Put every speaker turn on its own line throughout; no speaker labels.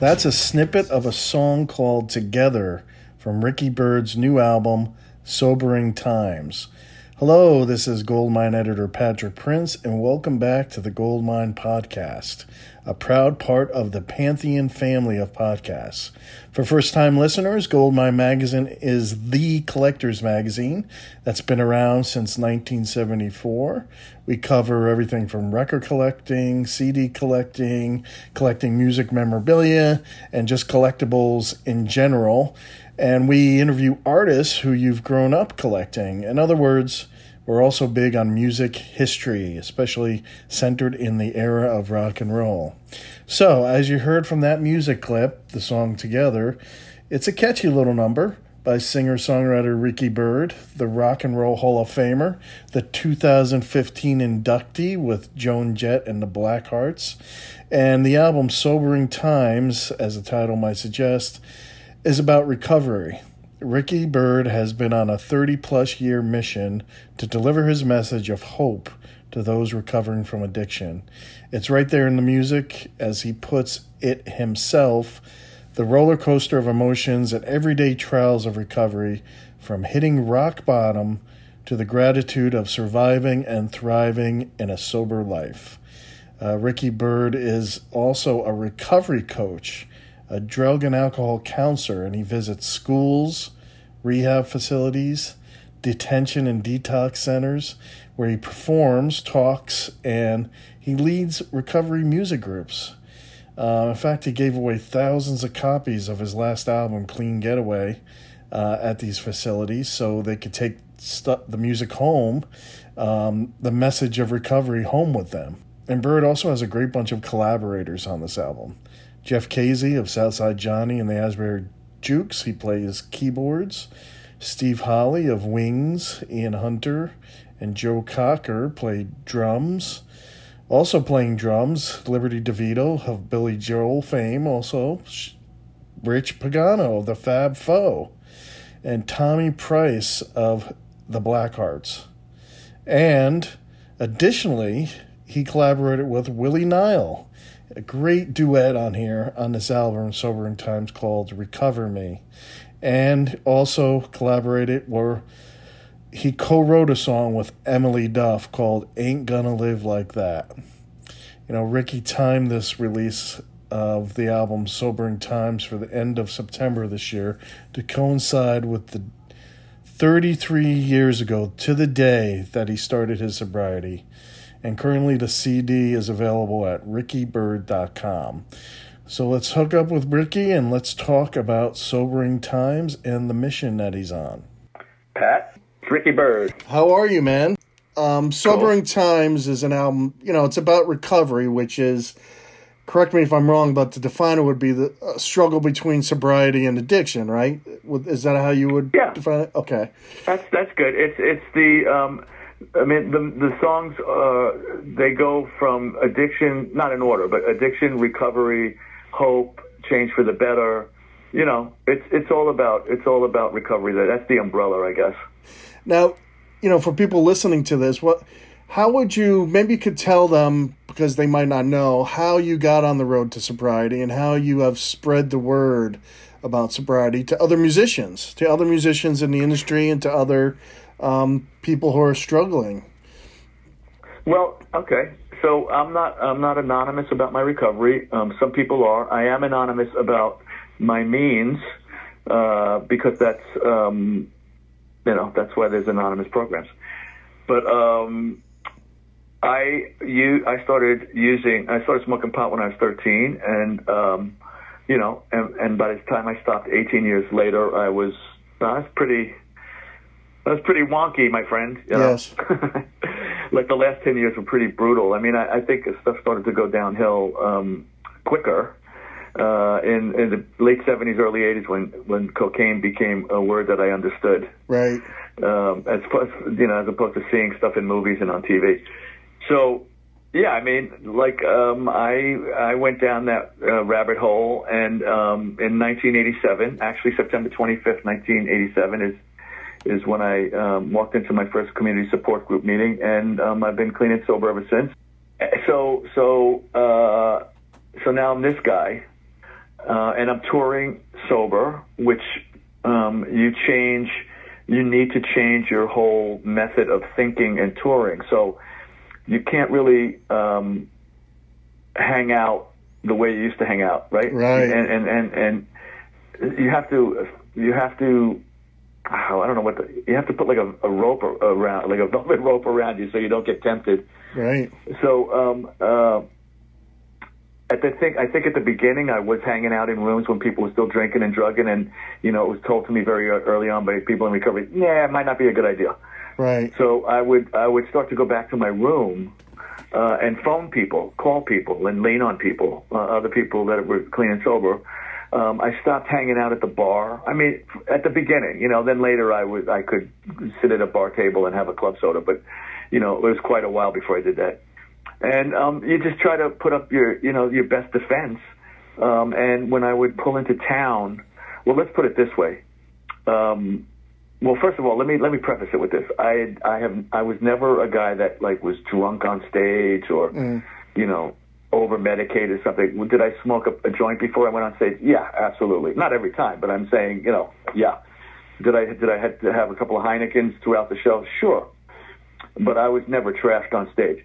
That's a snippet of a song called Together from Ricky Byrd's new album, Sobering Times. Hello, this is Goldmine editor Patrick Prince, and welcome back to the Goldmine Podcast, a proud part of the Pantheon family of podcasts. For first time listeners, Goldmine Magazine is the collector's magazine that's been around since 1974. We cover everything from record collecting, CD collecting, collecting music memorabilia, and just collectibles in general and we interview artists who you've grown up collecting. In other words, we're also big on music history, especially centered in the era of rock and roll. So, as you heard from that music clip, the song Together, it's a catchy little number by singer songwriter Ricky Byrd, the Rock and Roll Hall of Famer, the 2015 inductee with Joan Jett and the Blackhearts, and the album Sobering Times, as the title might suggest is about recovery. Ricky Byrd has been on a 30 plus year mission to deliver his message of hope to those recovering from addiction. It's right there in the music, as he puts it himself the roller coaster of emotions and everyday trials of recovery, from hitting rock bottom to the gratitude of surviving and thriving in a sober life. Uh, Ricky Byrd is also a recovery coach a drug and alcohol counselor, and he visits schools, rehab facilities, detention and detox centers, where he performs, talks, and he leads recovery music groups. Uh, in fact, he gave away thousands of copies of his last album, Clean Getaway, uh, at these facilities so they could take st- the music home, um, the message of recovery home with them. And Byrd also has a great bunch of collaborators on this album. Jeff Kazee of Southside Johnny and the Asbury Jukes, he plays keyboards. Steve Holley of Wings, Ian Hunter, and Joe Cocker played drums. Also playing drums, Liberty DeVito of Billy Joel fame, also Rich Pagano of the Fab Four, and Tommy Price of the Blackhearts. And additionally, he collaborated with Willie Nile a great duet on here on this album, Sobering Times, called Recover Me. And also collaborated where he co wrote a song with Emily Duff called Ain't Gonna Live Like That. You know, Ricky timed this release of the album Sobering Times for the end of September this year to coincide with the 33 years ago to the day that he started his sobriety and currently the CD is available at rickybyrd.com. So let's hook up with Ricky and let's talk about Sobering Times and the mission that he's on.
Pat, Ricky Byrd.
How are you, man? Um, Sobering cool. Times is an album, you know, it's about recovery, which is, correct me if I'm wrong, but to define it would be the uh, struggle between sobriety and addiction, right? Is that how you would
yeah.
define it? Okay.
That's, that's good. It's, it's the, um, I mean, the the songs uh, they go from addiction, not in order, but addiction, recovery, hope, change for the better. You know, it's it's all about it's all about recovery. That's the umbrella, I guess.
Now, you know, for people listening to this, what, how would you maybe you could tell them because they might not know how you got on the road to sobriety and how you have spread the word about sobriety to other musicians, to other musicians in the industry, and to other um, people who are struggling?
Well, okay. So I'm not I'm not anonymous about my recovery. Um, some people are. I am anonymous about my means uh, because that's um, you know that's why there's anonymous programs. But um, I you I started using I started smoking pot when I was 13, and um, you know, and, and by the time I stopped 18 years later, I was I was pretty that was pretty wonky, my friend.
You know? Yes.
like the last 10 years were pretty brutal. I mean, I, I think stuff started to go downhill um, quicker uh, in, in the late 70s, early 80s when, when cocaine became a word that I understood.
Right.
Um, as, you know, as opposed to seeing stuff in movies and on TV. So, yeah, I mean, like um, I I went down that uh, rabbit hole, and um, in 1987, actually September 25th, 1987, is is when I um, walked into my first community support group meeting, and um, I've been clean and sober ever since. So so uh, so now I'm this guy, uh, and I'm touring sober, which um, you change. You need to change your whole method of thinking and touring. So you can't really um, hang out the way you used to hang out, right?
Right.
And and and, and you have to you have to I don't know what the, you have to put like a, a rope around like a velvet rope around you so you don't get tempted.
Right.
So um, uh, at the think I think at the beginning I was hanging out in rooms when people were still drinking and drugging, and you know it was told to me very early on by people in recovery, yeah, it might not be a good idea.
Right.
So I would I would start to go back to my room uh, and phone people, call people, and lean on people, uh, other people that were clean and sober. Um, I stopped hanging out at the bar. I mean, at the beginning, you know. Then later, I was I could sit at a bar table and have a club soda, but you know, it was quite a while before I did that and um, you just try to put up your you know your best defense. Um, and when I would pull into town, well, let's put it this way. Um, well, first of all, let me let me preface it with this. I I have I was never a guy that like was drunk on stage or
Mm.
you know over medicated or something. Did I smoke a, a joint before I went on stage? Yeah, absolutely. Not every time, but I'm saying you know yeah. Did I did I have to have a couple of Heinekens throughout the show? Sure, but I was never trashed on stage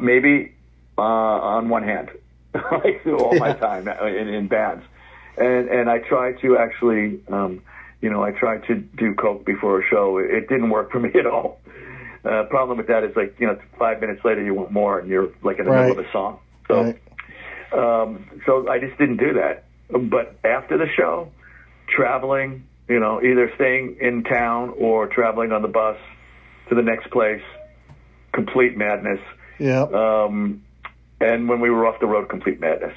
maybe uh, on one hand, like all my time in, in bands, and and I try to actually, um, you know, I tried to do coke before a show. It, it didn't work for me at all. Uh, problem with that is like you know, five minutes later you want more, and you're like in the
Right.
middle of a song. So,
Right.
um, so I just didn't do that. But after the show, traveling, you know, either staying in town or traveling on the bus to the next place, complete madness.
Yeah.
Um, and when we were off the road, complete madness.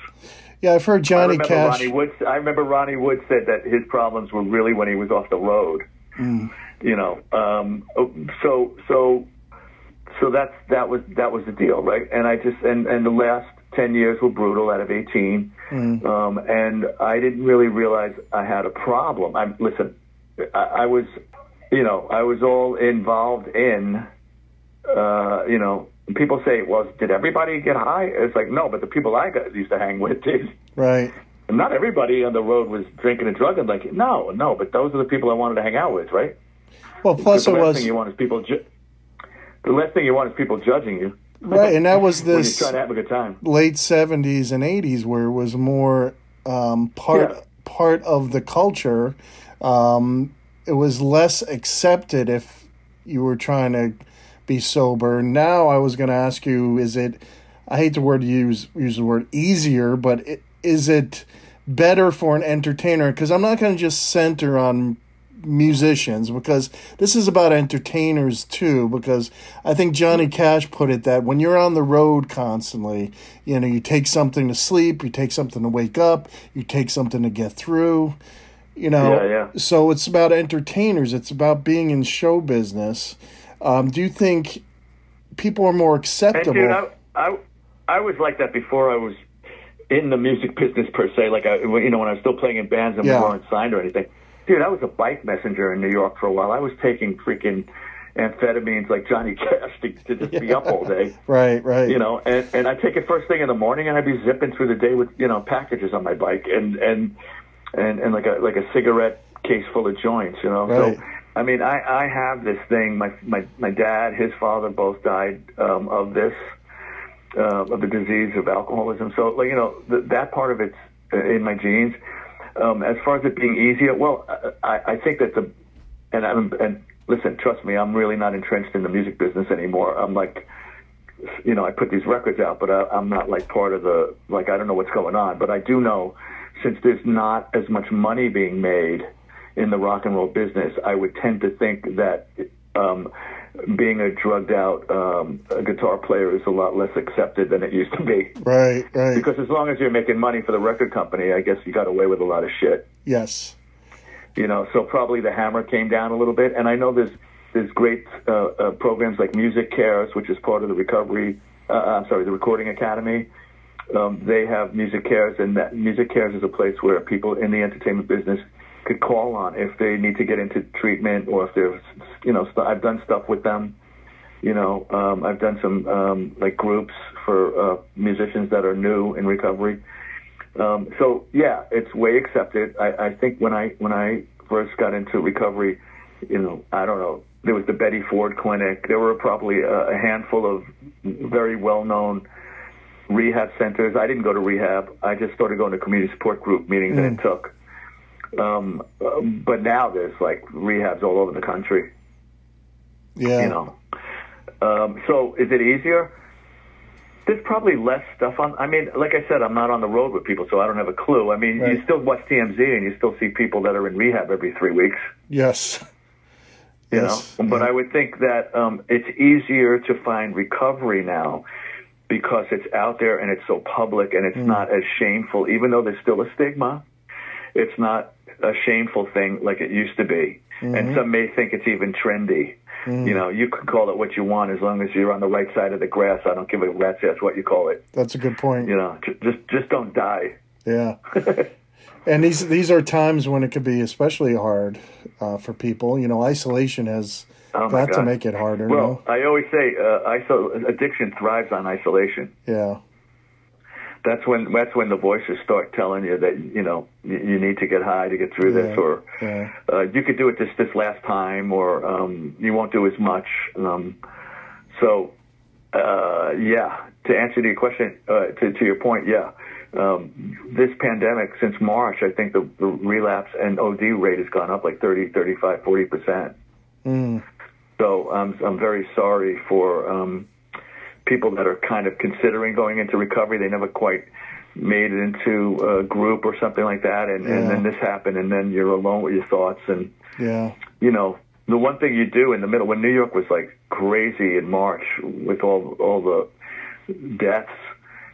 yeah. I've heard Johnny
remember
Cash.
Ronnie Wood. I remember Ronnie Wood said that his problems were really when he was off the road.
Mm.
You know, um, so so so that's that was that was the deal, right? And I just and and the last ten years were brutal out of eighteen,
Mm.
um, and I didn't really realize I had a problem. I listen, I, I was, you know, I was all involved in, uh, you know. People say, "Well, did everybody get high?" It's like, no, but the people I got, used to hang with did.
Right.
And not everybody on the road was drinking and drugging. Like, no, no, but those are the people I wanted to hang out with, right?
Well, plus
the
it
last
was
thing you want is people. Ju- the last thing you want is people judging you
right, and that was this
trying to have a good time.
late seventies and eighties where it was more um, part
Yeah.
part of the culture. Um, it was less accepted if you were trying to be sober. Now, I was going to ask you: Is it? I hate the word use use the word easier, but it, is it better for an entertainer? Because I'm not going to just center on musicians because this is about entertainers too because i think johnny cash put it that when you're on the road constantly you know you take something to sleep you take something to wake up you take something to get through you know
Yeah, yeah.
so it's about entertainers it's about being in show business um, do you think people are more acceptable
dude, I, I, I was like that before I was in the music business per se. Like I, you know, when I was still playing in bands and
Yeah.
we weren't signed or anything. Dude, I was a bike messenger in New York for a while. I was taking freaking amphetamines like Johnny Cash to, to just be up all day.
right right
you know, and and I take it first thing in the morning, and I'd be zipping through the day with you know packages on my bike, and and and and like a like a cigarette case full of joints, you know.
Right.
So I mean, I I have this thing. My my my dad, his father, both died um, of this uh, of the disease of alcoholism. So like you know th- that part of it's uh, in my genes. Um, as far as it being easier, well, I, I think that the and I'm and listen, trust me, I'm really not entrenched in the music business anymore. I'm like, you know, I put these records out, but I, I'm not like part of the like I don't know what's going on, but I do know since there's not as much money being made in the rock and roll business, I would tend to think that um, being a drugged out um, guitar player is a lot less accepted than it used to be.
right right.
Because as long as you're making money for the record company, I guess you got away with a lot of shit.
Yes.
You know so probably the hammer came down a little bit. And i know there's there's great uh, uh, programs like MusiCares which is part of the recovery uh, i'm sorry the recording academy. Um, they have MusiCares and that MusiCares is a place where people in the entertainment business could call on if they need to get into treatment or if there's, you know, st- I've done stuff with them. You know, um, I've done some um, like groups for uh, musicians that are new in recovery. Um, so yeah, it's way accepted. I, I think when I when I first got into recovery, you know, I don't know, there was the Betty Ford Clinic. There were probably a, a handful of very well known rehab centers. I didn't go to rehab. I just started going to community support group meetings,
Mm.
and it took. Um, but now there's like rehabs all over the country.
Yeah.
You know, um, so is it easier? There's probably less stuff on. I mean, like I said, I'm not on the road with people, so I don't have a clue. I mean,
Right.
you still watch TMZ and you still see people that are in rehab every three weeks.
Yes.
You
Yes.
know, but
Yeah.
I would think that um, it's easier to find recovery now because it's out there and it's so public and it's
Mm.
not as shameful. Even though there's still a stigma, it's not a shameful thing like it used to be.
Mm-hmm.
And some may think it's even trendy.
Mm.
You know, you can call it what you want as long as you're on the right side of the grass. I don't give a rat's ass what you call it.
That's a good point.
You know, just just don't die.
Yeah. and these these are times when it could be especially hard uh, for people. You know, isolation has
Oh
got to make it harder.
Well, I always say uh, iso- addiction thrives on isolation.
Yeah.
That's when that's when the voices start telling you that you know you, you need to get high to get through this, or
yeah.
uh, you could do it this this last time, or um, you won't do as much. Um, so, uh, yeah, to answer your question, uh, to to your point, yeah. Um, this pandemic since March, I think the, the relapse and OD rate has gone up like 30, 35, 40 percent.
Mm.
So I'm I'm very sorry for um, people that are kind of considering going into recovery. They never quite made it into a group or something like that, and,
Yeah.
and then this happened, and then you're alone with your thoughts. And
Yeah.
you know, the one thing you do in the middle when New York was like crazy in March with all all the deaths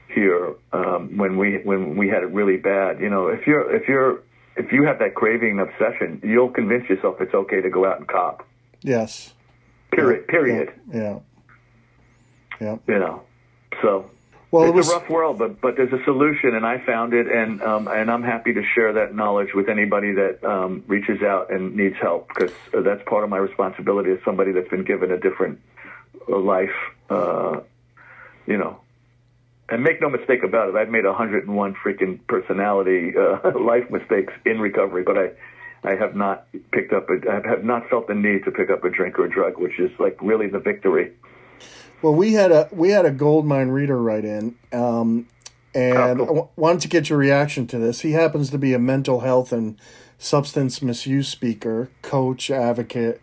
here um, when we when we had it really bad. You know, if you're if you're if you have that craving and obsession, you'll convince yourself it's okay to go out and cop.
Yes.
Period. Period.
Yeah. Yeah.
You know. So
Well,
it's
it was
a rough world, but but there's a solution, and I found it, and um, and I'm happy to share that knowledge with anybody that um, reaches out and needs help, because uh, that's part of my responsibility as somebody that's been given a different uh, life, uh, you know. And make no mistake about it, I've made 101 freaking personality uh, life mistakes in recovery, but I. I have not picked up. A, I have not felt the need to pick up a drink or a drug, which is like really the victory.
Well, we had a we had a Goldmine reader write in, um, and
Oh, cool.
w- wanted to get your reaction to this. He happens to be a mental health and substance misuse speaker, coach, advocate,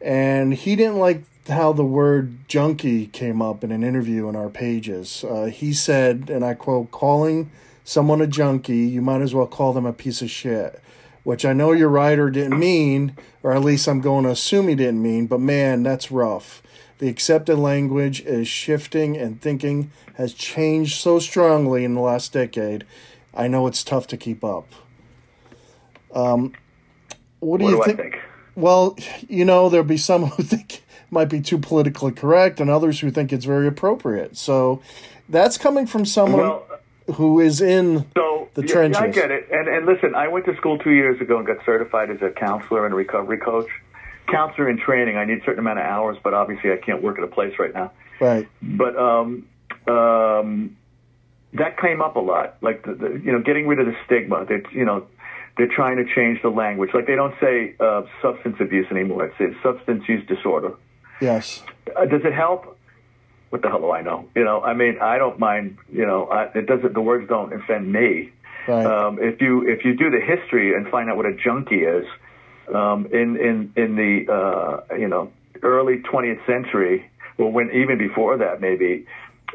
and he didn't like how the word junkie came up in an interview in our pages. Uh, he said, and I quote, "Calling someone a junkie, you might as well call them a piece of shit." Which I know your writer didn't mean, or at least I'm going to assume he didn't mean, but man, that's rough. The accepted language is shifting and thinking has changed so strongly in the last decade. I know it's tough to keep up. Um, what do
What
you
do
think?
think?
Well, you know, there'll be some who think it might be too politically correct and others who think it's very appropriate. So that's coming from someone
Well,
who is in
So
the
yeah,
trenches.
Yeah, I get it. And and listen, I went to school two years ago and got certified as a counselor and a recovery coach. Counselor in training, I need a certain amount of hours, but obviously I can't work at a place right now.
right.
But um, um, that came up a lot. Like the, the, you know, getting rid of the stigma. That you know, they're trying to change the language. Like they don't say uh, substance abuse anymore. It's, says substance use disorder.
Yes.
Uh, does it help? What the hell do I know? You know, I mean, I don't mind. You know, I, it doesn't. The words don't offend me.
Right.
Um, if you if you do the history and find out what a junkie is, um, in in in the uh, you know early 20th century, or when even before that, maybe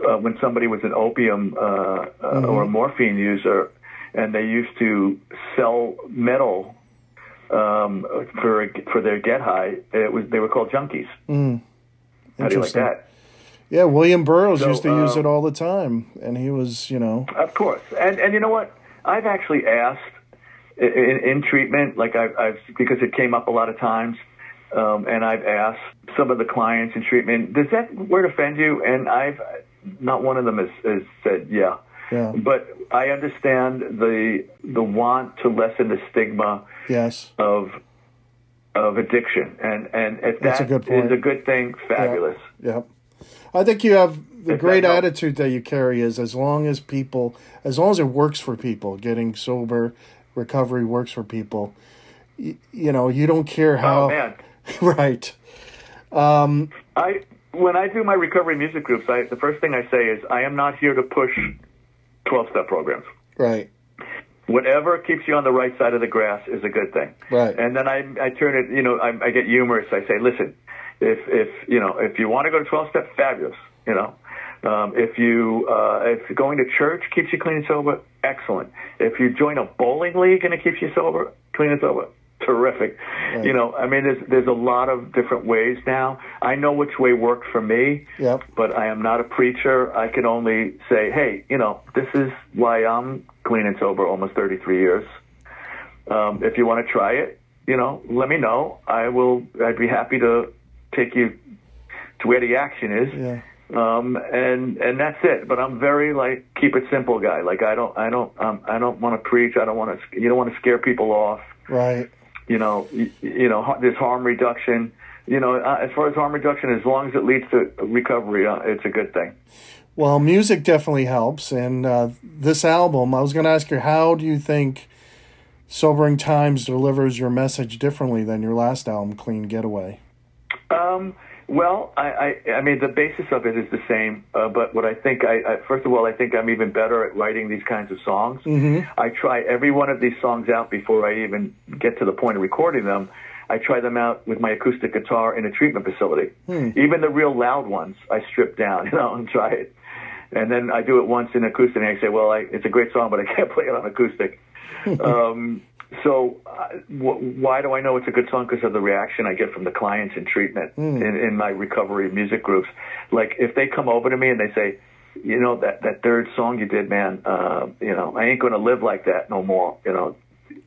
uh, when somebody was an opium uh, uh, or a morphine user, and they used to sell metal um, for for their get high, it was they were called junkies. How do you like that?
Yeah, William Burroughs
So,
used to use
um,
it all the time, and he was, you know,
Of course, and and you know what? I've actually asked in, in treatment, like I've, I've because it came up a lot of times, um, and I've asked some of the clients in treatment, does that word offend you? And I've not one of them has, has said yeah.
Yeah.
But I understand the the want to lessen the stigma
Yes.
of of addiction, and and if
That's a good point.
is a good thing, fabulous.
Yep. I think you have the
If
great
that
attitude that you carry is as long as people, as long as it works for people, getting sober, recovery works for people. You, you know, you don't care oh, how.
Oh man,
right.
Um, I when I do my recovery music groups, I the first thing I say is I am not here to push twelve step programs.
Right.
Whatever keeps you on the right side of the grass is a good thing.
Right.
And then I I turn it, you know, I, I get humorous. I say, listen, if if you know if you want to go to twelve step, fabulous. You know, um, if you uh, if going to church keeps you clean and sober, excellent. If you join a bowling league and it keeps you sober, clean and sober, terrific. You know, I mean, there's there's a lot of different ways now. I know which way worked for me
Yep.
but I am not a preacher. I can only say, hey, you know, this is why I'm clean and sober almost 33 years. Um, if you want to try it, you know, let me know. I will. I'd be happy to take you to where the action is.
Yeah.
Um, and and that's it. But I'm very like keep it simple guy. Like I don't I don't um, I don't want to preach. I don't want to. You don't want to scare people off
Right.
you know, you, you know, there's harm reduction. You know, uh, as far as harm reduction, as long as it leads to recovery, uh, it's a good thing.
Well, music definitely helps, and uh, this album. I was going to ask you, how do you think "Sobering Times" delivers your message differently than your last album, "Clean Getaway"?
Um, well, I, I, I mean, the basis of it is the same, uh, but what I think, I, I first of all, I think I'm even better at writing these kinds of songs. Mm-hmm. I try every one of these songs out before I even get to the point of recording them. I try them out with my acoustic guitar in a treatment facility. Even the real loud ones, I strip down, you know, and try it. And then I do it once in acoustic, and I say, "Well, I, it's a great song, but I can't play it on acoustic." um, so, uh, wh- why do I know it's a good song? Because of the reaction I get from the clients in treatment in, in my recovery music groups. Like, if they come over to me and they say, "You know that that third song you did, man. Uh, you know, I ain't gonna live like that no more. You know,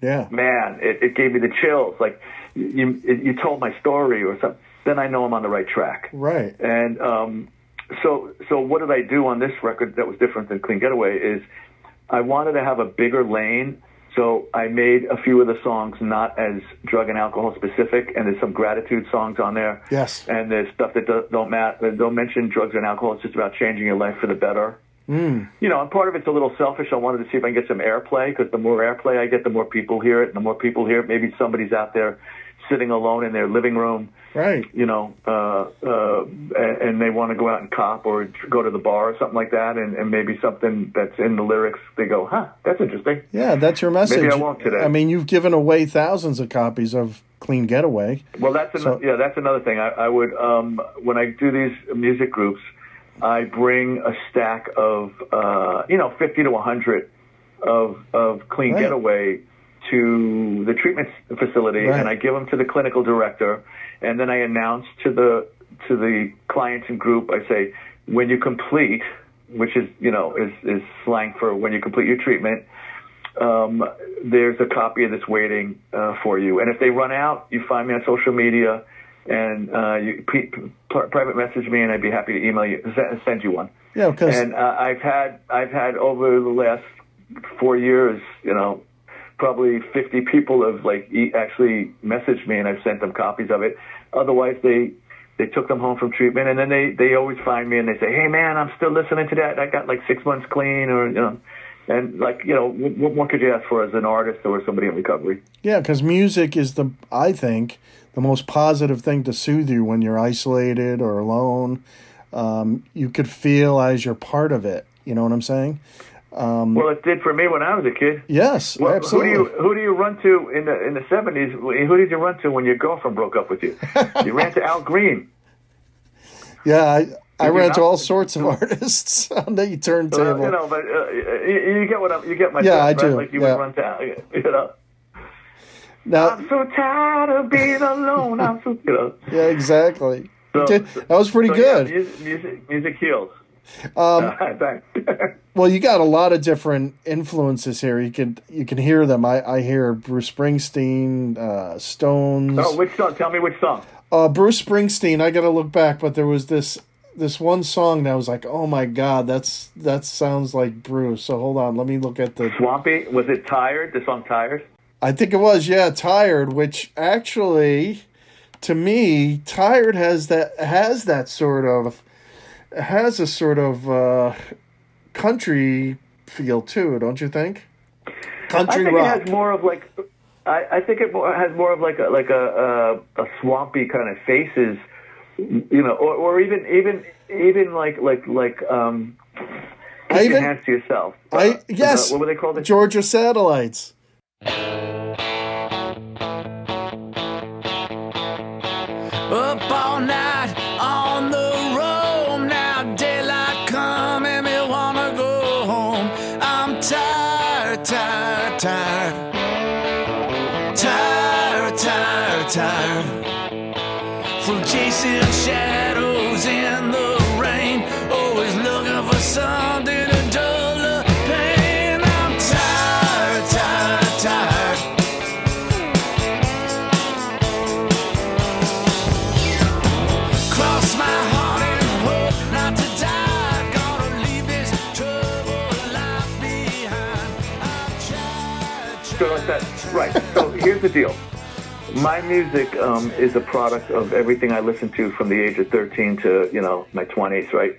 Yeah.
man, it, it gave me the chills. Like, you you told my story or something. Then I know I'm on the right track.
Right.
And um, so, so what did I do on this record that was different than Clean Getaway? Is I wanted to have a bigger lane, so I made a few of the songs not as drug and alcohol specific, and there's some gratitude songs on there.
Yes.
And there's stuff that do- don't mat- that don't mention drugs and alcohol. It's just about changing your life for the better.
Mm.
You know, and part of it's a little selfish. I wanted to see if I can get some airplay because the more airplay I get, the more people hear it. And the more people hear it, maybe somebody's out there sitting alone in their living room
Right.
you know, uh, uh, and, they want to go out and cop or go to the bar or something like that, and, and maybe something that's in the lyrics, they go, huh, that's interesting.
Yeah, that's your message.
I won't today.
I mean, you've given away thousands of copies of "Clean Getaway."
Well, that's an,
So-
yeah, that's another thing. I, I would um, when I do these music groups, I bring a stack of uh, you know fifty to one hundred of of clean
Right.
getaway to the treatment facility,
Right.
and I give them to the clinical director, and then I announce to the to the clients and group. I say when you complete, which is you know is is slang for when you complete your treatment um, there's a copy of this waiting uh, for you. And if they run out, you find me on social media and uh, you p- p- private message me, and I'd be happy to email you, send you one.
Yeah, because
And uh, I've had I've had over the last four years, you know, probably 50 people have like actually messaged me, and I've sent them copies of it. Otherwise, they they took them home from treatment, and then they they always find me and they say, "Hey, man, I'm still listening to that. I got like six months clean," or you know. And like you know, what, more could you ask for as an artist or somebody in recovery?
yeah, because music is the I think the most positive thing to soothe you when you're isolated or alone. Um, you could feel as you're part of it. You know what I'm saying?
Well, it did for me when I was a kid.
Yes,
Well, who
absolutely.
do you who do you run to in the in the seventies? Who did you run to when your girlfriend broke up with you? you ran to Al Green.
yeah, I, I ran to all sorts of artists on the turntable.
Uh, you know, but uh, you, you get what I'm, you get my
Yeah,
sense,
I
right?
do,
Like you
yeah.
would run to you know.
now,
I'm so tired of being alone. I'm so you know.
yeah, exactly.
So-
Did- that was pretty
so,
good.
Yeah, music, music, music heals.
Um. Well, you got a lot of different influences here. You can you can hear them. I, I hear Bruce Springsteen, uh, Stones.
oh, which song? Tell me which song.
Uh, Bruce Springsteen. I got to look back, but there was this this one song that was like, oh my god, that's that sounds like Bruce. So hold on, let me look at the.
Swampy. Was it Tired? The song Tired.
I think it was, yeah, Tired, which actually to me, Tired has that has that sort of has a sort of uh, country feel too, don't you think? Country
I think
rock.
it has more of like I, I think it more, has more of like a like a a, a swampy kind of faces, you know, or, or even even even like like like um.
I
Keep your
even-
hands to yourself.
I
Uh,
yes.
what were they called?
Georgia Satellites.
Chasing shadows in the rain. Always looking for something to dull the pain. I'm tired, tired, tired. Cross my heart and hope not to die. Gonna leave this troubled life behind. I've tried,
that, right. So here's the deal. My music um, is a product of everything I listened to from the age of 13 to you know my 20s. Right.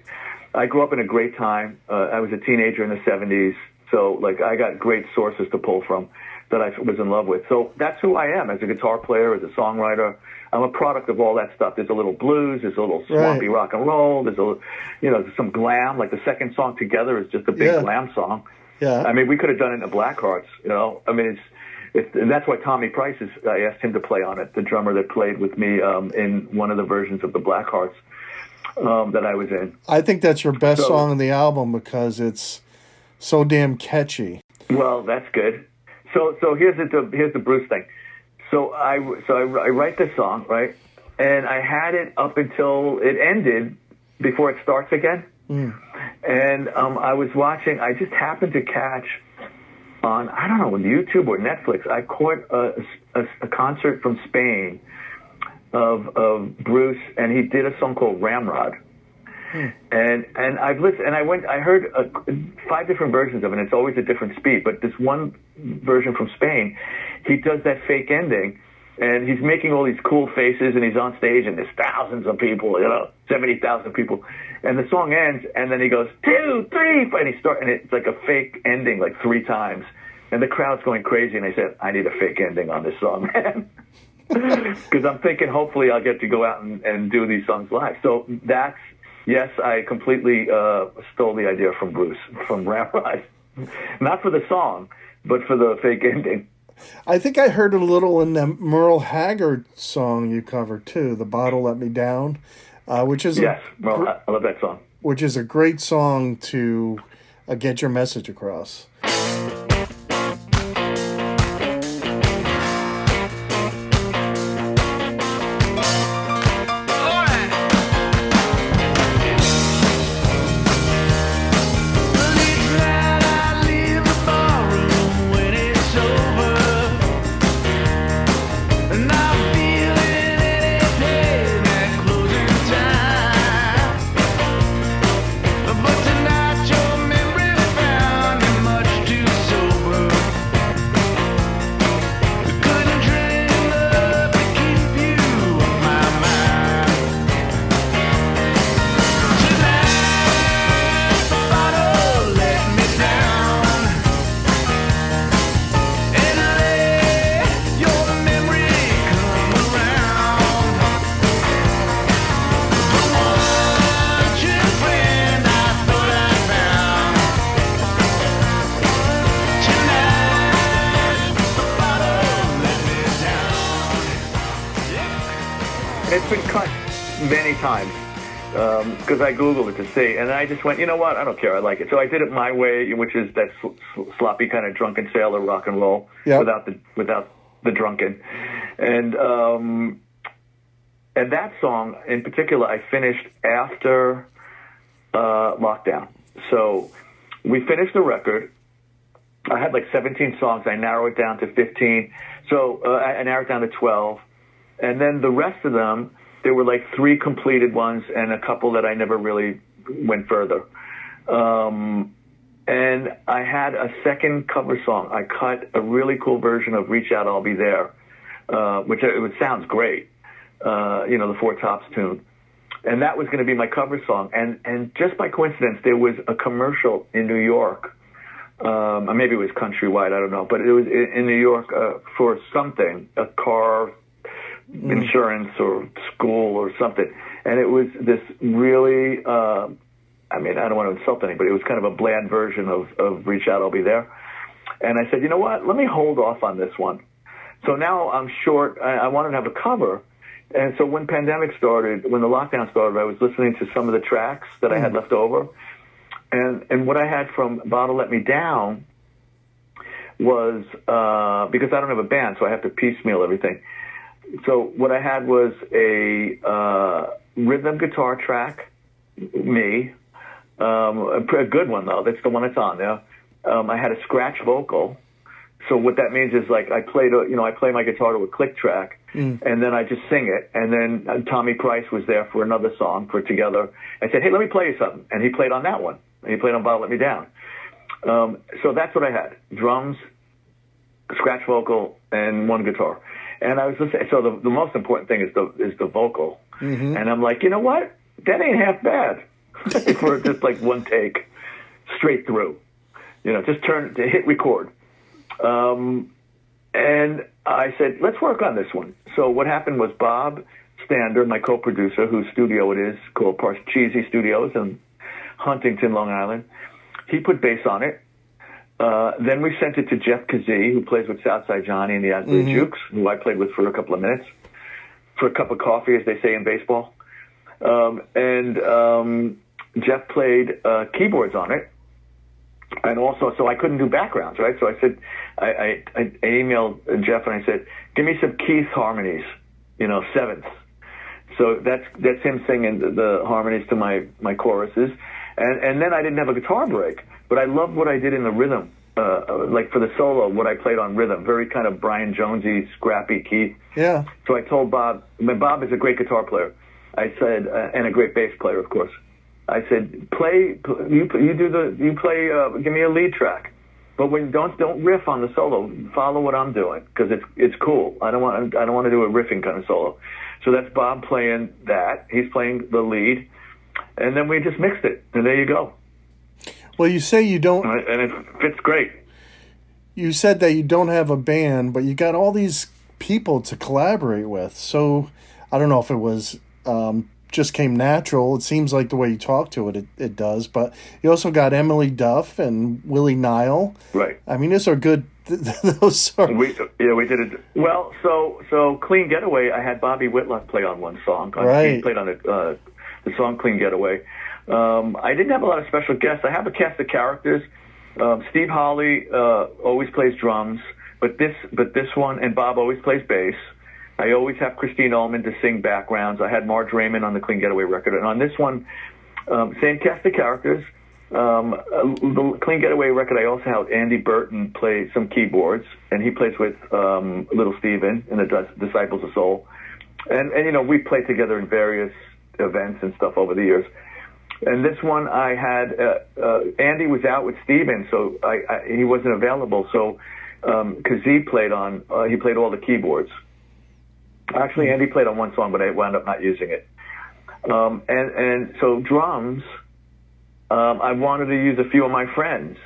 I grew up in a great time. Uh, I was a teenager in the 70s, so like I got great sources to pull from that I was in love with. So that's who I am as a guitar player, as a songwriter. I'm a product of all that stuff. There's a little blues, there's a little swampy
Right.
rock and roll, there's a you know some glam. Like the second song together is just a big
Yeah.
glam song.
Yeah.
I mean, we could have done it in the Blackhearts, you know. I mean, it's, it's and that's why Tommy Price is. I asked him to play on it, the drummer that played with me um, in one of the versions of the Blackhearts um, that I was in.
I think that's your best
So-
song on the album because it's so damn catchy.
Well, that's good. So, so here's the here's the Bruce thing. So I so I, I write this song right, and I had it up until it ended before it starts again. And um, I was watching. I just happened to catch on I don't know on YouTube or Netflix. I caught a, a, a concert from Spain of of Bruce, and he did a song called Ramrod. And and I've listened and I went I heard uh five different versions of it. and It's always a different speed, but this one version from Spain, he does that fake ending, and he's making all these cool faces, and he's on stage, and there's thousands of people, you know, seventy thousand people, and the song ends, and then he goes two, three, four, and he start, and it's like a fake ending, like three times, and the crowd's going crazy, and I said, I need a fake ending on this song, man. Because I'm thinking, hopefully, I'll get to go out and, and do these songs live. So that's yes, I completely uh, stole the idea from Bruce from Ramrod, not for the song, but for the fake ending.
I think I heard a little in the Merle Haggard song you covered too, "The Bottle Let Me Down," uh, which is
Yes,
a,
well, I love that song.
which is a great song to uh, get your message across.
Many times because I googled it to see, and I just went, you know what? I don't care. I like it. So I did it my way, which is that sl- sl- sloppy kind of drunken sailor rock and roll
Yep.
without the without the drunken, and um, and that song in particular, I finished after uh, lockdown. So we finished the record. I had like 17 songs. I narrowed it down to 15. So uh, I I narrowed it down to 12. And then the rest of them, there were like three completed ones and a couple that I never really went further. Um, and I had a second cover song. I cut a really cool version of "Reach Out, I'll Be There," uh, which it, sounds great. Uh, you know, the Four Tops tune, and that was going to be my cover song. And and just by coincidence, there was a commercial in New York. Um, maybe it was countrywide, I don't know, but it was in, in New York uh, for something, a car insurance or school or something. And it was this really, uh, I mean, I don't want to insult anybody. It was kind of a bland version of, of Reach Out, I'll Be There. And I said, you know what? Let me hold off on this one. So now I'm short. I, I wanted to have a cover. And so when pandemic started, when the lockdown started, I was listening to some of the tracks that I had left over. And, and what I had from Bottle Let Me Down was, uh, because I don't have a band, so I have to piecemeal everything so what I had was a uh, rhythm guitar track, me, um, a, a good one though. That's the one that's on there. Um, I had a scratch vocal. So what that means is like I played, a, you know, I play my guitar to a click track, and then I just sing it. And then uh, Tommy Price was there for another song for Together. I said, hey, let me play you something, and he played on that one. And he played on Bottle Let Me Down. Um, so that's what I had: drums, scratch vocal, and one guitar. And I was listening. So the, the most important thing is the is the vocal. And I'm like, you know what? That ain't half bad for just like one take, straight through. You know, just turn to hit record. Um, and I said, let's work on this one. So what happened was Bob Stander, my co-producer, whose studio it is, called Parcheesi Studios in Huntington, Long Island, he put bass on it. Uh, then we sent it to Jeff Kazee, who plays with Southside Johnny and the Asbury Jukes, who I played with for a couple of minutes, for a cup of coffee, as they say in baseball. Um, and um, Jeff played uh, keyboards on it, and also, so I couldn't do backgrounds, right? So I said, I, I, I emailed Jeff and I said, give me some Keith harmonies, you know, sevenths. So that's that's him singing the, the harmonies to my my choruses, and and then I didn't have a guitar break, but I loved what I did in the rhythm, uh, uh, like for the solo, what I played on rhythm, very kind of Brian Jonesy, scrappy Keith.
Yeah.
So I told Bob, I mean, Bob is a great guitar player. I said, uh, and a great bass player, of course. I said, play, pl- you you do the you play, uh, give me a lead track, but when don't don't riff on the solo. Follow what I'm doing because it's it's cool. I don't want I don't want to do a riffing kind of solo. So that's Bob playing that. He's playing the lead, and then we just mixed it, and there you go.
Well, you say you don't.
And it- fits great.
You said that you don't have a band, but you got all these people to collaborate with. So I don't know if it was um, just came natural. It seems like the way you talk to it, it, it does. But you also got Emily Duff and Willie Nile.
Right.
I mean, those are good. Those are
We yeah we did it well. So so clean getaway. I had Bobby Whitlock play on one song. Uh,
Right.
He played on it, uh, the song Clean Getaway. Um, I didn't have a lot of special guests. I have a cast of characters. Um, Steve Holley uh, always plays drums, but this but this one and Bob always plays bass. I always have Christine Ohlman to sing backgrounds. I had Marge Raymond on the Clean Getaway record, and on this one, um, same cast of characters. Um, the Clean Getaway record, I also had Andy Burton play some keyboards, and he plays with um, Little Steven in the Disciples of Soul. And, and, you know, we played together in various events and stuff over the years. And this one, I had uh, uh, Andy was out with Steven, so I, I, he wasn't available. So um, Kazee played on, uh, he played all the keyboards. Actually, Andy played on one song, but I wound up not using it. Um, and, and so drums, um, I wanted to use a few of my friends.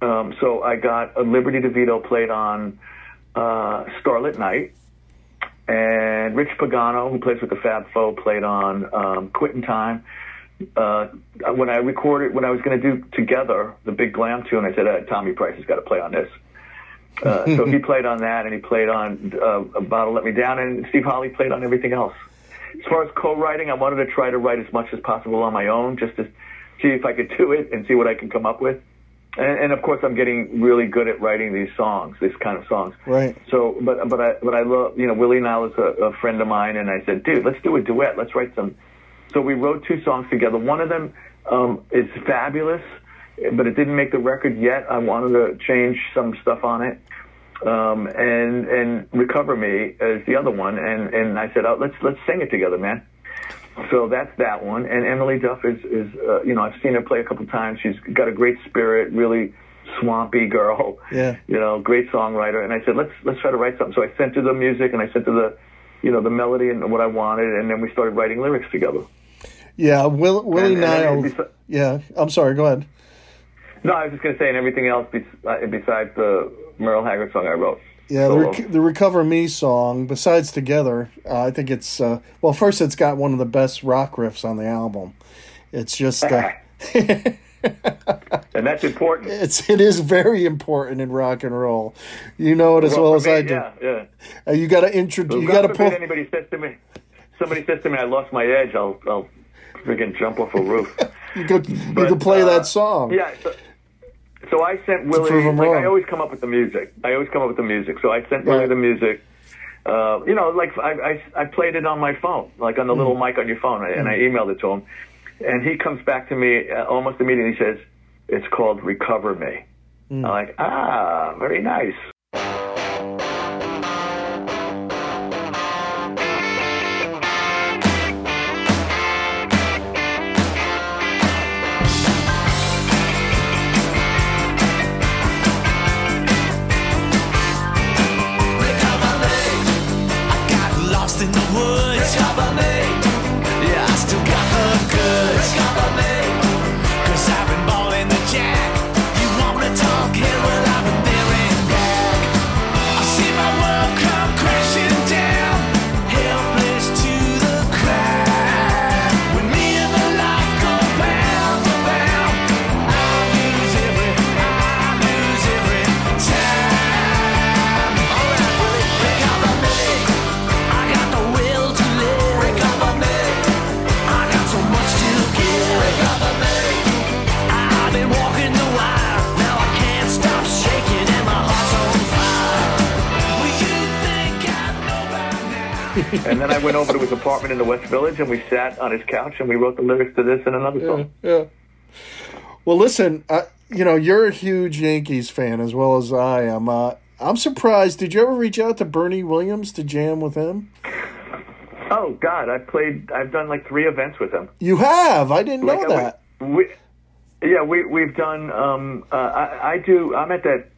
Um, so I got uh, Liberty DeVito played on uh, Starlit Night, and Rich Pagano, who plays with the Fab Four, played on um, Quitting Time. Uh, when I recorded, when I was going to do together the big glam tune, I said uh, Tommy Price has got to play on this. Uh, so he played on that, and he played on uh, "Bottle Let Me Down," and Steve Holley played on everything else. As far as co-writing, I wanted to try to write as much as possible on my own, just to see if I could do it and see what I can come up with. And, and of course, I'm getting really good at writing these songs, this kind of songs.
right.
So, but but I but I love you know Willie Nile is a, a friend of mine, and I said, dude, let's do a duet. Let's write some. So we wrote two songs together. One of them um, is fabulous, but it didn't make the record yet. I wanted to change some stuff on it. Um, and and recover me is the other one, and and I said, oh, let's let's sing it together, man. so that's that one. And Emily Duff is, is uh, you know, I've seen her play a couple times. She's got a great spirit, really swampy girl.
Yeah.
You know, great songwriter. And I said, let's let's try to write something. So I sent her the music and I sent her the, you know, the melody and what I wanted, and then we started writing lyrics together.
Yeah, Will, Willie
And- and
Nile.
besi-
yeah, I'm sorry. Go ahead.
No, I was just going to say, and everything else bes- uh, besides the Merle Haggard song I wrote.
Yeah, the. Rec- the Recover Me song, besides Together, uh, I think it's, uh, well, first, it's got one of the best rock riffs on the album. It's just, uh,
and that's important.
it's, it is very important in rock and roll. You know it as well,
for
as
me,
I do.
Yeah, yeah.
Uh, you got to introduce, you got to pull,
anybody says to me, somebody says to me, I lost my edge, I'll, I'll freaking jump off a roof.
you could, you could play
uh,
that song.
Yeah. So, so I sent Willie. Like. I always come up with the music. I always come up with the music. So I sent Willie
Right.
the music. Uh, you know, like I, I I played it on my phone, like on the little
Mm.
mic on your phone, and I emailed it to him. And he comes back to me uh, almost immediately. He says, "It's called Recover Me."
Mm.
I'm like, ah, very nice. His apartment in the West Village, and we sat on his couch, and we wrote the lyrics to this and another song.
Yeah. Well, listen, uh, you know, you're a huge Yankees fan as well as I am. Uh, I'm surprised. Did you ever reach out to Bernie Williams to jam with him?
Oh God, I've played. I've done like three events with him.
You have. I didn't know
Like, uh,
that.
We, we, yeah, we we've done. Um, uh, I, I do. I'm at that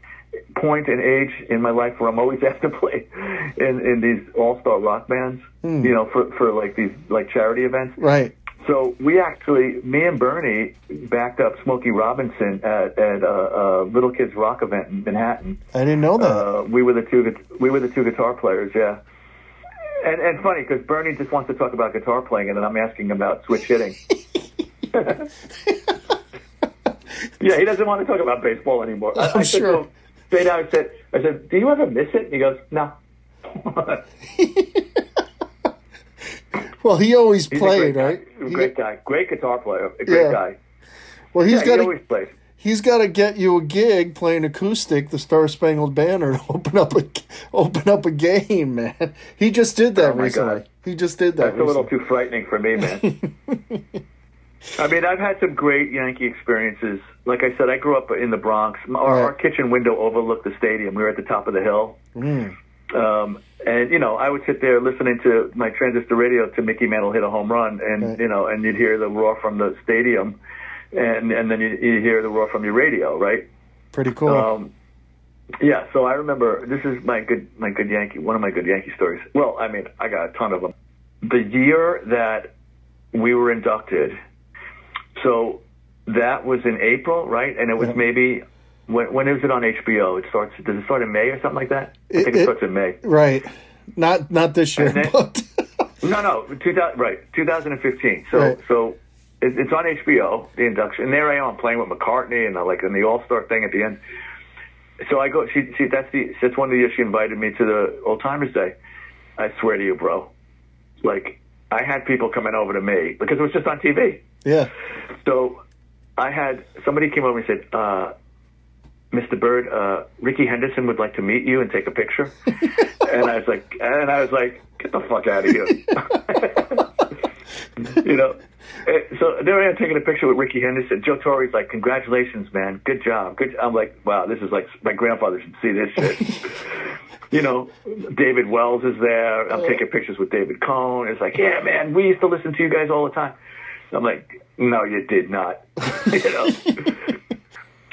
point in age in my life where I'm always asked to play in in these all star rock bands. You know, for for like these like charity events.
Right.
So we actually, me and Bernie, backed up Smokey Robinson at at a, a Little Kids Rock event in Manhattan.
I didn't know that.
Uh, we were the two we were the two guitar players, yeah. And and funny because Bernie just wants to talk about guitar playing, and then I'm asking about switch hitting. yeah, he doesn't want to talk about baseball anymore. I,
I'm
I said to
sure.
Straight out, I said, I said, "Do you ever miss it?" And he goes, "No."
well, he always
He's
played,
great
right?
guy.
He-
Great guy, great guitar player, a great
Yeah.
guy.
well, he's
Yeah,
got
he
to
always plays.
he's got to get you a gig playing acoustic, the Star Spangled Banner, to open up a open up a game, man. He just did that
Oh,
recently.
God.
He just did that.
That's a little too frightening for me, man. I mean, I've had some great Yankee experiences. Like I said, I grew up in the Bronx. Our,
Right.
our kitchen window overlooked the stadium. We were at the top of the hill.
Mm.
Um, and, you know, I would sit there listening to my transistor radio to Mickey Mantle hit a home run, and,
Right.
you know, and you'd hear the roar from the stadium, and, and then you you hear the roar from your radio, right?
Pretty cool.
Um, yeah, so I remember this is my good my good Yankee one of my good Yankee stories. Well, I mean, I got a ton of them. The year that we were inducted, so that was in April, right? And it was
Yeah.
maybe when when is it on HBO? It starts. Does it start in May or something like that? I think it,
it-
starts in May.
right. Not not this year,
then- No, no, 2000, right, 2015. So,
Right.
so it, it's on HBO, the induction, and there I am playing with McCartney and uh, like in the All Star thing at the end. So I go. She, she, that's the. That's one of the years she invited me to the Old Timers Day. I swear to you, bro. Like I had people coming over to me because it was just on TV.
yeah.
So I had somebody came over and said, uh, "Mr. Byrd, uh, Rickey Henderson would like to meet you and take a picture." and I was like, and I was like, "Get the fuck out of here!" you know. Eh, So there I am taking a picture with Rickey Henderson. Joe Torre's like, "Congratulations, man! Good job." Good. I'm like, "Wow, this is like my grandfather should see this shit." you know, David Wells is there. I'm taking pictures with David Cone. It's like, yeah, man, we used to listen to you guys all the time. I'm like, no, you did not. you know,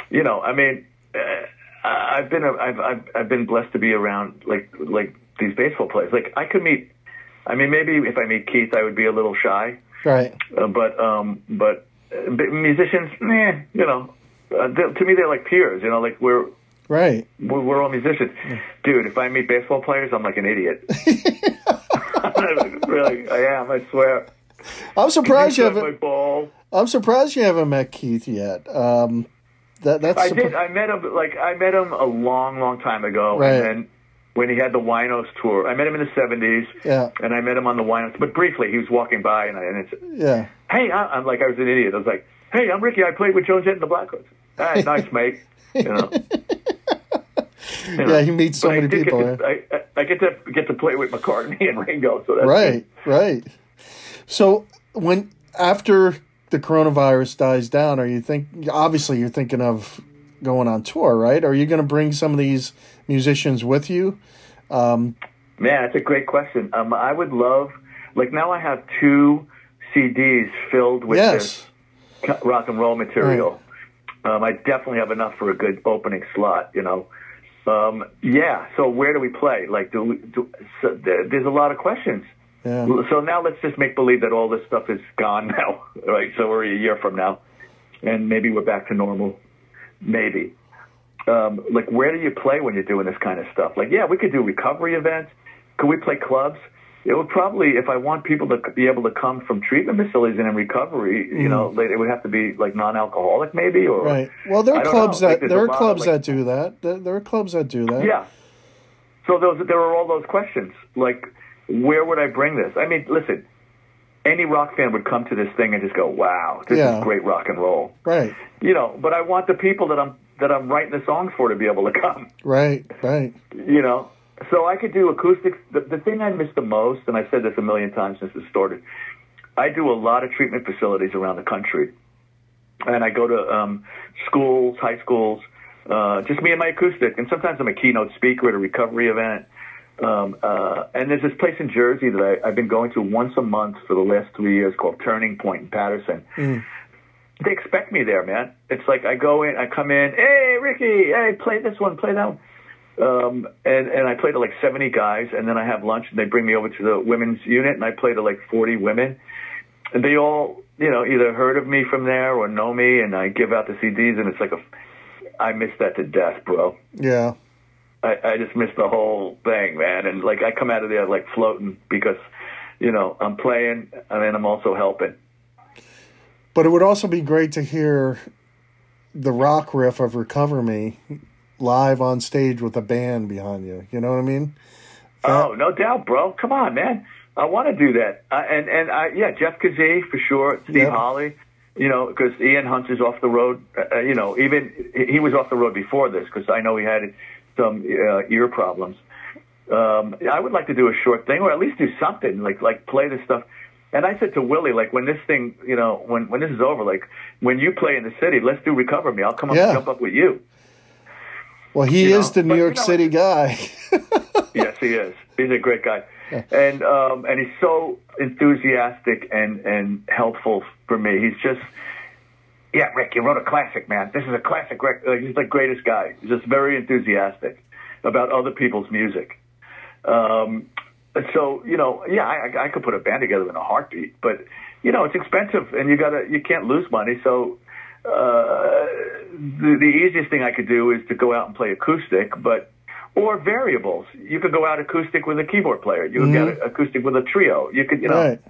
you know. I mean, uh, I've been, a, I've, I've, I've been blessed to be around like, like these baseball players. Like, I could meet. I mean, maybe if I meet Keith, I would be a little shy.
Right.
Uh, but, um, but uh, musicians, eh, you know, uh, to me they're like peers. You know, like we're
Right.
we're, we're all musicians. Dude, if I meet baseball players, I'm like an idiot. really, I am. I swear.
I'm surprised you
my
haven't.
ball.
I'm surprised you haven't met Keith yet. Um, that that's.
I
surpri-
did. I met him like I met him a long, long time ago,
Right.
and then when he had the Winos tour, I met him in the '70s.
Yeah.
And I met him on the Winos, but briefly. He was walking by, and I and it's,
Yeah.
hey, I, I'm like I was an idiot. I was like, hey, I'm Ricky. I played with Joan Jett and the. All right, nice, mate. You know. You know,
Yeah, he meets so many people,
Get to, I, I I get to get to play with McCartney and Ringo, so that's
Right. Right. So when after the coronavirus dies down, are you think obviously you're thinking of going on tour, right? Are you going to bring some of these musicians with you?
Man, that's a great question. Um, I would love, like now I have two CDs filled with
yes.
this rock and roll material. Um, I definitely have enough for a good opening slot, you know. Um, yeah. So where do we play? Like, do, we, do so there, there's a lot of questions.
Yeah.
So now let's just make believe that all this stuff is gone now, right? So we're a year from now, and maybe we're back to normal. Maybe. Um, like, where do you play when you're doing this kind of stuff? Like, yeah, we could do recovery events. Could we play clubs? It would probably, if I want people to be able to come from treatment facilities and in recovery, you know, like, it would have to be like non-alcoholic, maybe, or
Mm. Right. Well, there are clubs
know.
That
there's
there are
of,
clubs
like-
that do that. There, there are clubs that do that.
yeah. So those there are all those questions. Like, where would I bring this? I mean, listen, any rock fan would come to this thing and just go, "Wow, this
Yeah.
is great rock and roll."
Right.
You know, but I want the people that I'm that I'm writing the songs for to be able to come.
Right. Right.
You know, so I could do acoustics. The, the thing I miss the most, and I've said this a million times since it started, I do a lot of treatment facilities around the country, and I go to um, schools, high schools, uh, just me and my acoustic, and sometimes I'm a keynote speaker at a recovery event. Um, uh, and there's this place in Jersey that I, I've been going to once a month for the last three years called Turning Point in Paterson. They expect me there, man. It's like I go in, I come in, hey Ricky, hey play this one, play that one. Um, and, and I play to like 70 guys, and then I have lunch, and they bring me over to the women's unit, and I play to like 40 women. And they all, you know, either heard of me from there or know me, and I give out the CDs, and it's like a, I miss that to death, bro.
Yeah.
I, I just miss the whole thing, man. And like I come out of there like floating because, you know, I'm playing and then I'm also helping.
But it would also be great to hear the rock riff of "Recover Me" live on stage with a band behind you. You know what I mean?
Oh, no doubt, bro. Come on, man. I want to do that. Uh, and and I, yeah, Jeff Kazee for sure. Steve. Holley. You know, because Ian Hunt is off the road. Uh, you know, even he was off the road before this because I know he had some uh, ear problems. Um, I would like to do a short thing, or at least do something like like play this stuff. And I said to Willie, like when this thing, you know, when when this is over, like when you play in the city, let's do Recover Me. I'll come up
Yeah.
and jump up with you.
Well, he
You
is
know,
the New
but you
York
know,
City guy.
yes, he is. He's a great guy, and um, and he's so enthusiastic and and helpful for me. He's just, yeah, Rick, you wrote a classic, man. This is a classic. Rick. Like, he's the greatest guy. He's just very enthusiastic about other people's music. Um, so you know, yeah, I, I could put a band together in a heartbeat, but you know, it's expensive, and you gotta you can't lose money. So uh, the, the easiest thing I could do is to go out and play acoustic, but or variables. You could go out acoustic with a keyboard player. You could get acoustic with a trio. You could, you know,
right.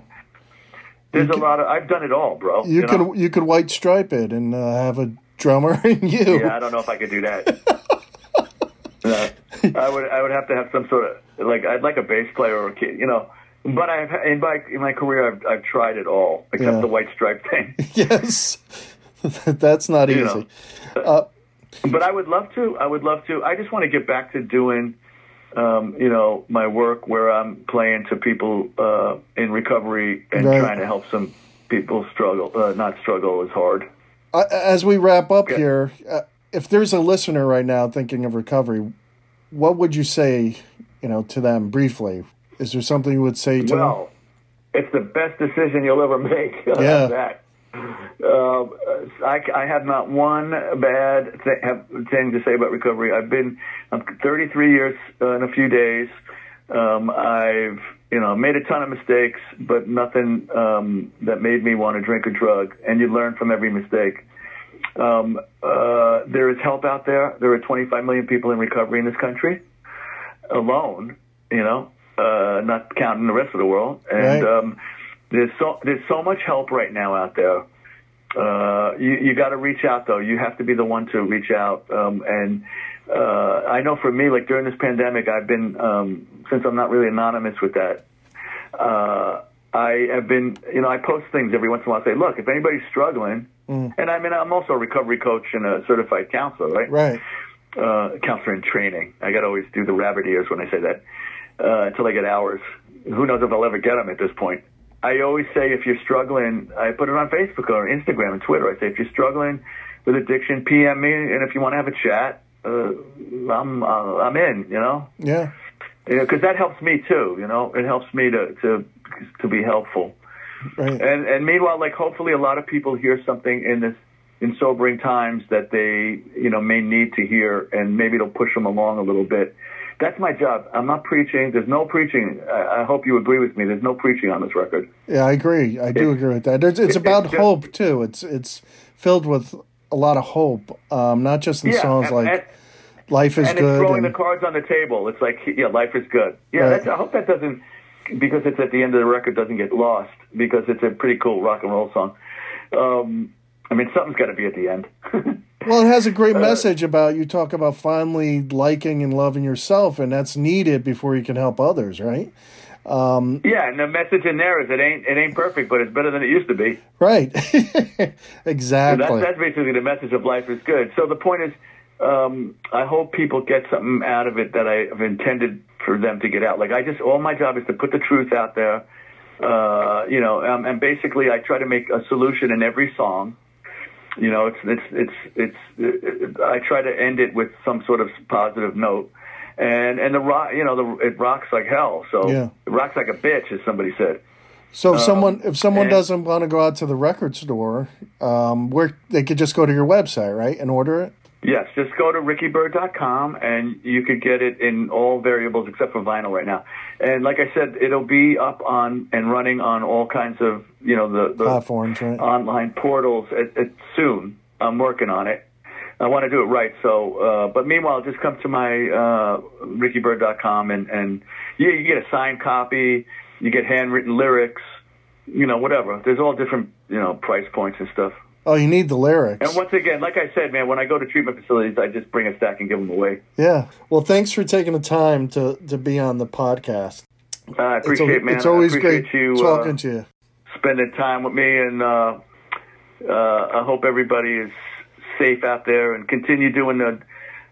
There's a lot of. I've done it all, bro.
You,
know?
could you could white stripe it and uh, have a drummer and you.
Yeah, I don't know if I could do that. Uh, I would. I would have to have some sort of like. I'd like a bass player or a kid, you know. But I've in my in my career, I've I've tried it all except
Yeah.
the white stripe thing.
yes. That's not easy.
You know. But I would love to. I would love to. I just want to get back to doing, um, you know, my work where I'm playing to people uh, in recovery and
Right.
trying to help some people struggle. Uh, not struggle as hard.
Uh, as we wrap up
Yeah.
here, uh, if there's a listener right now thinking of recovery, what would you say, you know, to them briefly? Is there something you would say to them?
Well, it's the best decision you'll ever make.
Yeah.
that. Uh, I, I have not one bad th- have, thing to say about recovery. I've been I'm 33 years uh, in a few days. Um, I've you know made a ton of mistakes, but nothing um, that made me want to drink a drug. And you learn from every mistake. Um, uh, there is help out there. There are 25 million people in recovery in this country alone. You know, uh, not counting the rest of the world. And
Right.
um, there's so there's so much help right now out there. Uh, you you got to reach out though. You have to be the one to reach out. Um, and uh, I know for me, like during this pandemic, I've been um, since I'm not really anonymous with that. Uh, I have been, you know, I post things every once in a while. I Say, look, if anybody's struggling, and I mean, I'm also a recovery coach and a certified counselor, right?
Right.
uh, counselor in training. I got to always do the rabbit ears when I say that uh, until I get hours. Who knows if I'll ever get them at this point? I always say if you're struggling, I put it on Facebook or Instagram and Twitter. I say if you're struggling with addiction, PM me, and if you want to have a chat, uh, I'm uh, I'm in. You know,
Yeah.
because that helps me too. You know, it helps me to to to be helpful.
Right.
And and meanwhile, like hopefully a lot of people hear something in this in sobering times that they you know may need to hear, and maybe it'll push them along a little bit. That's my job. I'm not preaching. There's no preaching. I, I hope you agree with me. There's no preaching on this record.
Yeah, I agree. I do
It-
agree with that. It's, it's
it-
about
it's just-
hope too. It's it's filled with a lot of hope. Um, not just in songs
and,
like
and,
"Life is
and
Good."
it's throwing
and-
the cards on the table. It's like yeah, life is good. Yeah,
Right.
that's, I hope that doesn't because it's at the end of the record doesn't get lost because it's a pretty cool rock and roll song. Um, I mean, something's got to be at the end.
Well, it has a great
Uh,
message about you talk about finally liking and loving yourself, and that's needed before you can help others, right?
Um, Yeah, and the message in there is it ain't it ain't perfect, but it's better than it used to be.
Right.
So
exactly.
that's that's basically the message of life is good. So the point is, um, I hope people get something out of it that I have intended for them to get out. Like I just all my job is to put the truth out there. Uh, you know, um, and basically I try to make a solution in every song. You know, it's it's it's it's. I try to end it with some sort of positive note, and and the rock, you know, the it rocks like hell. So
Yeah.
it rocks like a bitch, as somebody said.
so if someone if someone
and-
doesn't want to go out to the record store, um, where they could just go to your website, right, and order it.
Yes, just go to rickybyrd.com and you could get it in all variables except for vinyl right now. And like I said, it'll be up on and running on all kinds of, you know, the, the
Platforms, right?
online portals at, soon. I'm working on it. I want to do it right. So, uh, but meanwhile, just come to my uh, rickybyrd.com and and you, you get a signed copy, you get handwritten lyrics, you know, whatever. There's all different, you know, price points and stuff.
Oh, you need the lyrics.
And once again, like I said, man, when I go to treatment facilities, I just bring a stack and give them away.
yeah. Well, thanks for taking the time to to be on the podcast.
Uh, I
It's,
appreciate,
al-
man.
it's always great
you
talking
uh,
to you.
spending time with me, and uh, uh, I hope everybody is safe out there and continue doing the.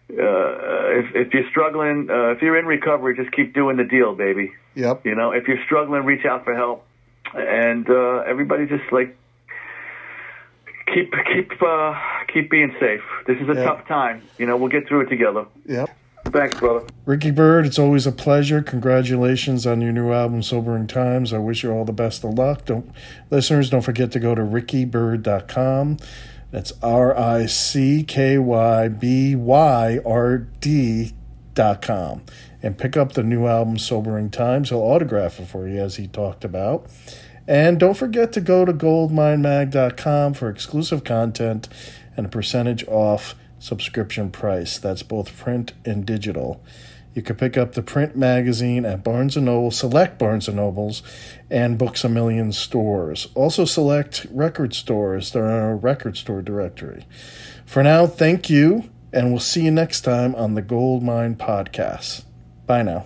Uh, if if you're struggling, uh, if you're in recovery, just keep doing the deal, baby.
Yep.
You know, if you're struggling, reach out for help, and uh, everybody just like keep keep uh, keep being safe. This is a
Yeah.
tough time. You know, we'll get through it together.
Yep.
Thanks, brother.
Ricky Byrd, it's always a pleasure. Congratulations on your new album, Sobering Times. I wish you all the best of luck. Don't listeners, don't forget to go to rickybyrd.com. That's R I C K Y B Y R D dot com. And pick up the new album, Sobering Times. He'll autograph it for you, as he talked about. And don't forget to go to goldminemag.com for exclusive content and a percentage off subscription price. That's both print and digital. You can pick up the print magazine at Barnes & Noble, select Barnes & Nobles, and Books A Million stores. Also select record stores that are in our record store directory. For now, thank you, and we'll see you next time on the Goldmine Podcast. Bye now.